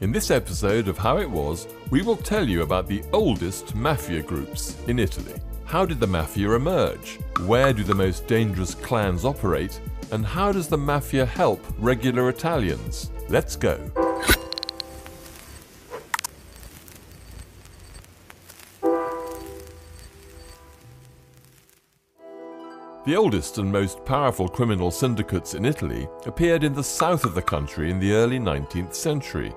In this episode of How It Was, we will tell you about the oldest mafia groups in Italy. How did the mafia emerge? Where do the most dangerous clans operate? And how does the mafia help regular Italians? Let's go. The oldest and most powerful criminal syndicates in Italy appeared in the south of the country in the early 19th century.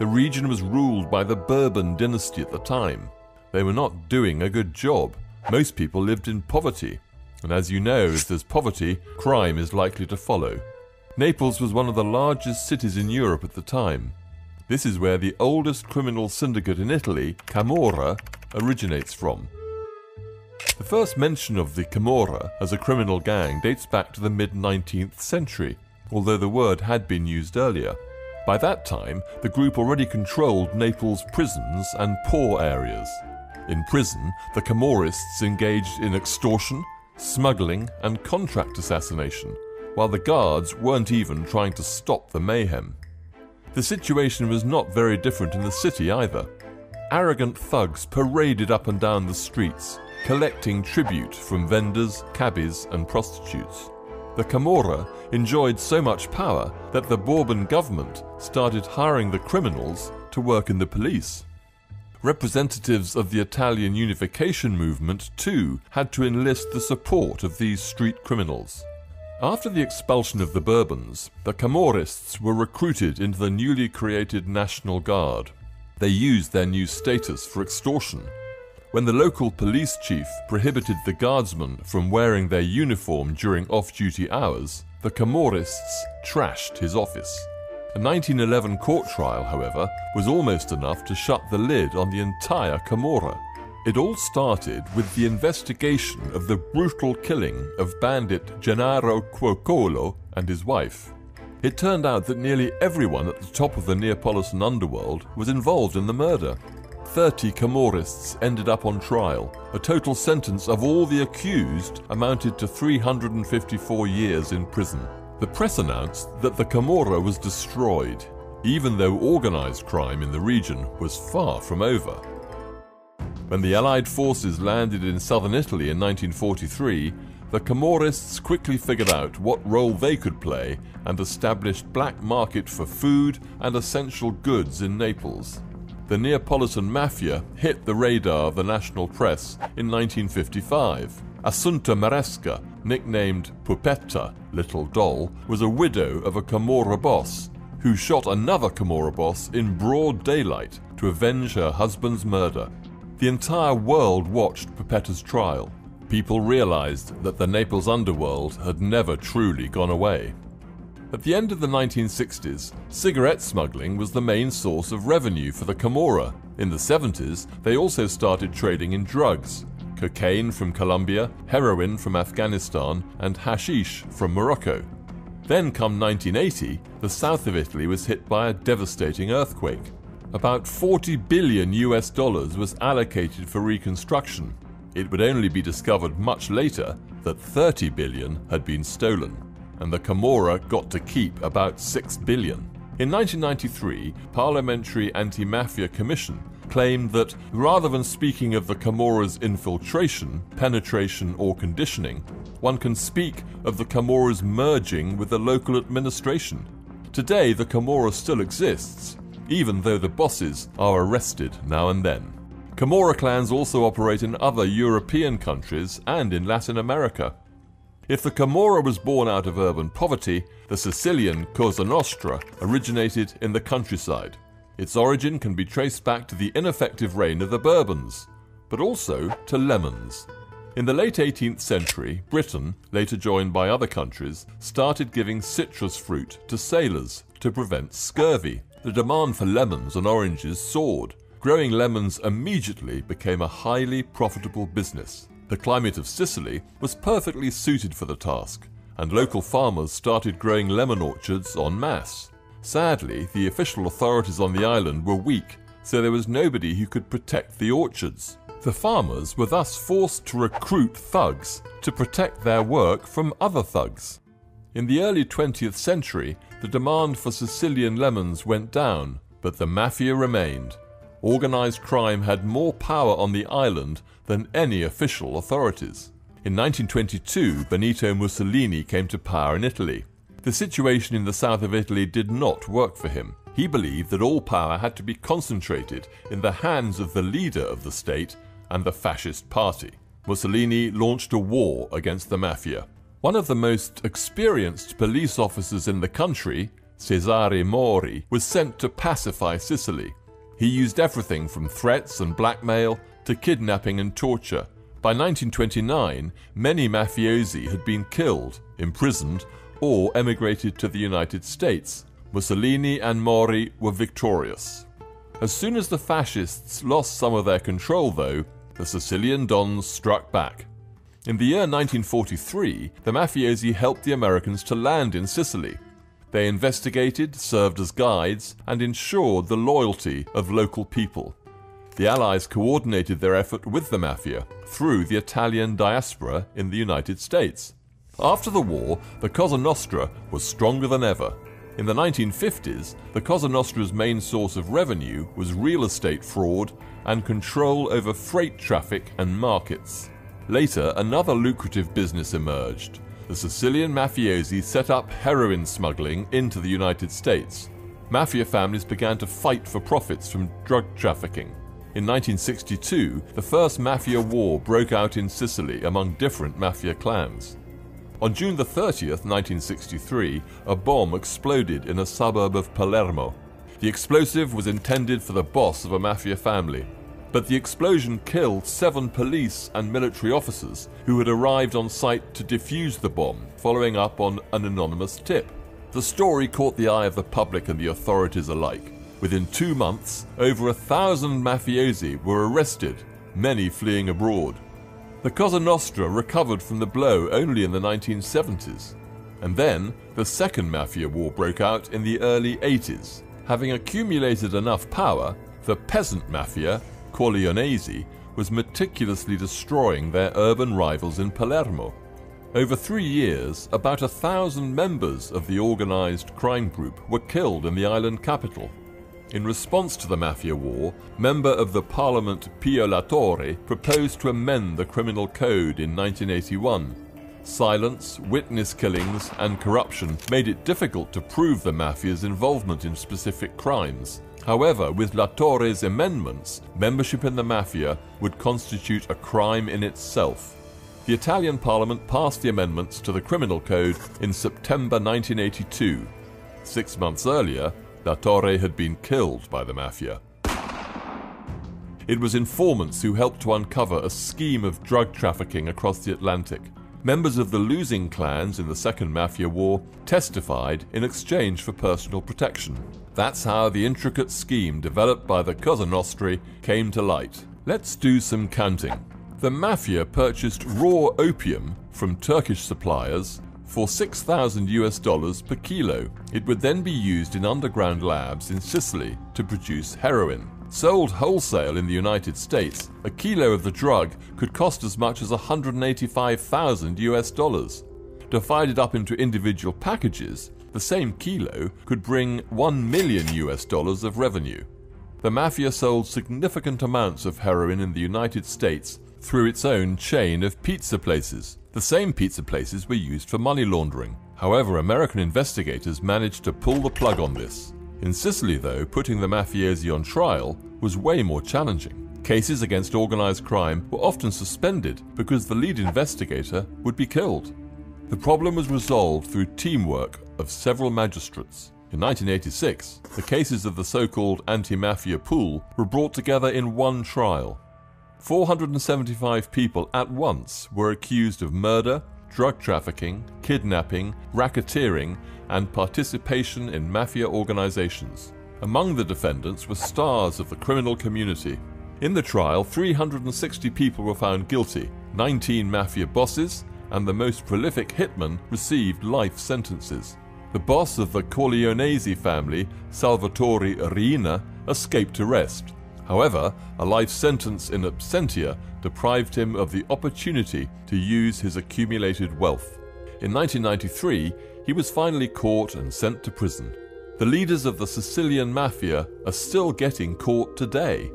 The region was ruled by the Bourbon dynasty at the time. They were not doing a good job. Most people lived in poverty, and as you know, if there's poverty, crime is likely to follow. Naples was one of the largest cities in Europe at the time. This is where the oldest criminal syndicate in Italy, Camorra, originates from. The first mention of the Camorra as a criminal gang dates back to the mid 19th century, although the word had been used earlier. By that time, the group already controlled Naples' prisons and poor areas. In prison, the Camorrists engaged in extortion, smuggling, and contract assassination, while the guards weren't even trying to stop the mayhem. The situation was not very different in the city either. Arrogant thugs paraded up and down the streets, collecting tribute from vendors, cabbies, and prostitutes. The Camorra enjoyed so much power that the Bourbon government started hiring the criminals to work in the police. Representatives of the Italian unification movement, too, had to enlist the support of these street criminals. After the expulsion of the Bourbons, the Camorrists were recruited into the newly created National Guard. They used their new status for extortion. When the local police chief prohibited the guardsmen from wearing their uniform during off duty hours, the Camorrists trashed his office. A 1911 court trial, however, was almost enough to shut the lid on the entire Camorra. It all started with the investigation of the brutal killing of bandit Gennaro Cuocolo and his wife. It turned out that nearly everyone at the top of the Neapolitan underworld was involved in the murder. 30 Camorrists ended up on trial. A total sentence of all the accused amounted to 354 years in prison. The press announced that the Camorra was destroyed, even though organized crime in the region was far from over. When the Allied forces landed in southern Italy in 1943, the Camorrists quickly figured out what role they could play and established black market for food and essential goods in Naples. The Neapolitan mafia hit the radar of the national press in 1955. Assunta Maresca, nicknamed Pupetta, Little Doll, was a widow of a Camorra boss who shot another Camorra boss in broad daylight to avenge her husband's murder. The entire world watched Pupetta's trial. People realized that the Naples underworld had never truly gone away. At the end of the 1960s, cigarette smuggling was the main source of revenue for the Camorra. In the 70s, they also started trading in drugs cocaine from Colombia, heroin from Afghanistan, and hashish from Morocco. Then, come 1980, the south of Italy was hit by a devastating earthquake. About 40 billion US dollars was allocated for reconstruction. It would only be discovered much later that 30 billion had been stolen, and the Camorra got to keep about 6 billion. In 1993, Parliamentary Anti-Mafia Commission claimed that rather than speaking of the Camorra's infiltration, penetration, or conditioning, one can speak of the Camorra's merging with the local administration. Today, the Camorra still exists, even though the bosses are arrested now and then. Camorra clans also operate in other European countries and in Latin America. If the Camorra was born out of urban poverty, the Sicilian Cosa Nostra originated in the countryside. Its origin can be traced back to the ineffective reign of the Bourbons, but also to lemons. In the late 18th century, Britain, later joined by other countries, started giving citrus fruit to sailors to prevent scurvy. The demand for lemons and oranges soared. Growing lemons immediately became a highly profitable business. The climate of Sicily was perfectly suited for the task, and local farmers started growing lemon orchards en masse. Sadly, the official authorities on the island were weak, so there was nobody who could protect the orchards. The farmers were thus forced to recruit thugs to protect their work from other thugs. In the early 20th century, the demand for Sicilian lemons went down, But the mafia remained. Organized crime had more power on the island than any official authorities. In 1922, Benito Mussolini came to power in Italy. The situation in the south of Italy did not work for him. He believed that all power had to be concentrated in the hands of the leader of the state and the fascist party. Mussolini launched a war against the mafia. One of the most experienced police officers in the country, Cesare Mori, was sent to pacify Sicily. He used everything from threats and blackmail to kidnapping and torture. By 1929, many mafiosi had been killed, imprisoned, or emigrated to the United States. Mussolini and Mori were victorious. As soon as the fascists lost some of their control, though, the Sicilian dons struck back. In the year 1943, the mafiosi helped the Americans to land in Sicily. They investigated, served as guides, and ensured the loyalty of local people. The Allies coordinated their effort with the mafia through the Italian diaspora in the United States. After the war, the Cosa Nostra was stronger than ever. In the 1950s, the Cosa Nostra's main source of revenue was real estate fraud and control over freight traffic and markets. Later, another lucrative business emerged. The Sicilian mafiosi set up heroin smuggling into the United States. Mafia families began to fight for profits from drug trafficking. In 1962, the first mafia war broke out in Sicily among different mafia clans. On June the 30th, 1963, a bomb exploded in a suburb of Palermo. The explosive was intended for the boss of a mafia family, but the explosion killed seven police and military officers who had arrived on site to defuse the bomb, following up on an anonymous tip. The story caught the eye of the public and the authorities alike. Within two months, over a thousand mafiosi were arrested, many fleeing abroad. The Cosa Nostra recovered from the blow only in the 1970s. And then, the second mafia war broke out in the early 80s. Having accumulated enough power, the peasant mafia Corleonesi, was meticulously destroying their urban rivals in Palermo. Over three years, about a thousand members of the organized crime group were killed in the island capital. In response to the mafia war, member of the parliament Pio La Torre proposed to amend the criminal code in 1981. Silence, witness killings, and corruption made it difficult to prove the mafia's involvement in specific crimes. However, with La Torre's amendments, membership in the mafia would constitute a crime in itself. The Italian parliament passed the amendments to the criminal code in September 1982. Six months earlier, La Torre had been killed by the mafia. It was informants who helped to uncover a scheme of drug trafficking across the Atlantic. Members of the losing clans in the Second Mafia War testified in exchange for personal protection. That's how the intricate scheme developed by the Cosa Nostra came to light. Let's do some counting. The mafia purchased raw opium from Turkish suppliers for 6,000 US dollars per kilo. It would then be used in underground labs in Sicily to produce heroin. Sold wholesale in the United States, a kilo of the drug could cost as much as 185,000 US dollars. Divided up into individual packages, the same kilo could bring 1 million US dollars of revenue. The mafia sold significant amounts of heroin in the United States through its own chain of pizza places. The same pizza places were used for money laundering. However, American investigators managed to pull the plug on this. In Sicily, though, putting the mafiosi on trial was way more challenging. Cases against organized crime were often suspended because the lead investigator would be killed. The problem was resolved through teamwork of several magistrates. In 1986, the cases of the so called anti mafia pool were brought together in one trial. 475 people at once were accused of murder, drug trafficking, kidnapping, racketeering, and participation in mafia organizations. Among the defendants were stars of the criminal community. In the trial, 360 people were found guilty, 19 mafia bosses, and the most prolific hitman received life sentences. The boss of the Corleonesi family, Salvatore Riina, escaped arrest. However, a life sentence in absentia deprived him of the opportunity to use his accumulated wealth. In 1993, he was finally caught and sent to prison. The leaders of the Sicilian mafia are still getting caught today.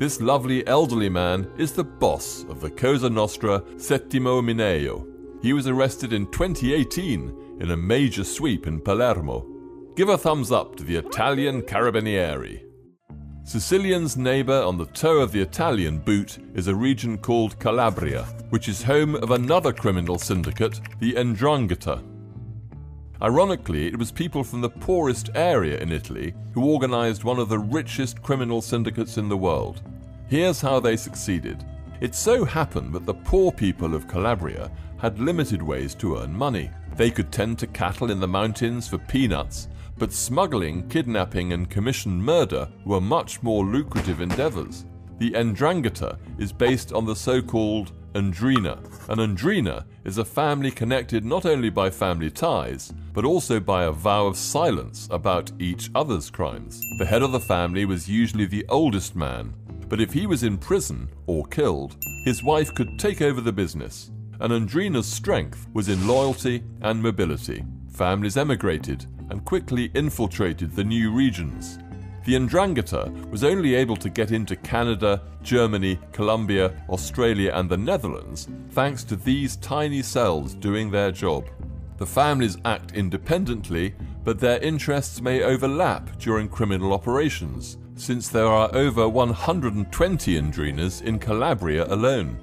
This lovely elderly man is the boss of the Cosa Nostra Settimo Mineo. He was arrested in 2018 in a major sweep in Palermo. Give a thumbs up to the Italian Carabinieri. Sicilian's neighbour on the toe of the Italian boot is a region called Calabria, which is home of another criminal syndicate, the 'Ndrangheta. Ironically, it was people from the poorest area in Italy who organised one of the richest criminal syndicates in the world. Here's how they succeeded. It so happened that the poor people of Calabria had limited ways to earn money. They could tend to cattle in the mountains for peanuts, but smuggling, kidnapping, and commission murder were much more lucrative endeavours. The The 'Ndrangheta is based on the so called Andrina. An Andrina is a family connected not only by family ties, but also by a vow of silence about each other's crimes. The head of the family was usually the oldest man, but if he was in prison or killed, his wife could take over the business. An Andrina's strength was in loyalty and mobility. Families emigrated and quickly infiltrated the new regions. The 'Ndrangheta was only able to get into Canada, Germany, Colombia, Australia, and the Netherlands thanks to these tiny cells doing their job. The families act independently, but their interests may overlap during criminal operations, since there are over 120 Ndrinas in Calabria alone.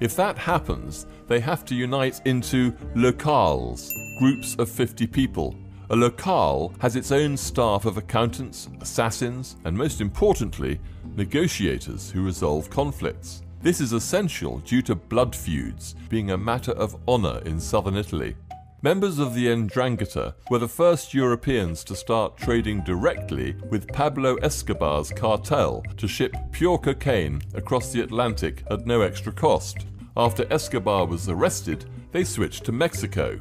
If that happens, they have to unite into locales, groups of 50 people, a locale has its own staff of accountants, assassins, and most importantly, negotiators who resolve conflicts. This is essential due to blood feuds being a matter of honour in southern Italy. Members of the 'Ndrangheta were the first Europeans to start trading directly with Pablo Escobar's cartel to ship pure cocaine across the Atlantic at no extra cost. After Escobar was arrested, they switched to Mexico.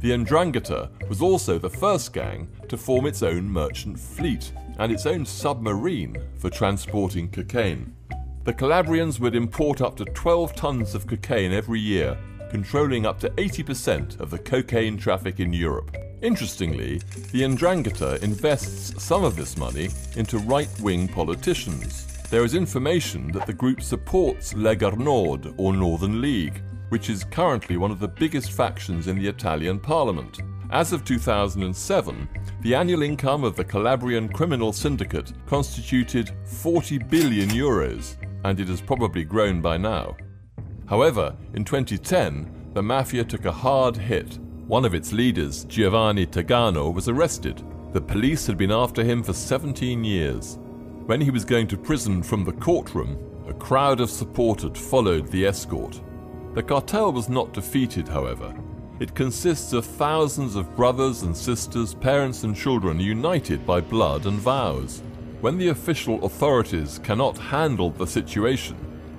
The The 'Ndrangheta was also the first gang to form its own merchant fleet and its own submarine for transporting cocaine. The Calabrians would import up to 12 tons of cocaine every year, controlling up to 80% of the cocaine traffic in Europe. Interestingly, the 'Ndrangheta invests some of this money into right wing politicians. There is information that the group supports Lega Nord or Northern League, which is currently one of the biggest factions in the Italian parliament. As of 2007, the annual income of the Calabrian criminal syndicate constituted 40 billion euros, and it has probably grown by now. However, in 2010, the mafia took a hard hit. One of its leaders, Giovanni Tegano, was arrested. The police had been after him for 17 years. When he was going to prison from the courtroom, a crowd of supporters followed the escort. The cartel was not defeated, however. It consists of thousands of brothers and sisters, parents and children united by blood and vows. When the official authorities cannot handle the situation,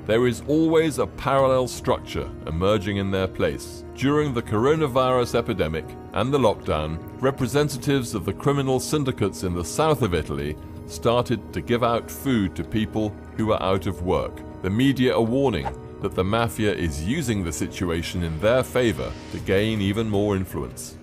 there is always a parallel structure emerging in their place. During the coronavirus epidemic and the lockdown, representatives of the criminal syndicates in the south of Italy started to give out food to people who are out of work. The media are warning that the mafia is using the situation in their favor to gain even more influence.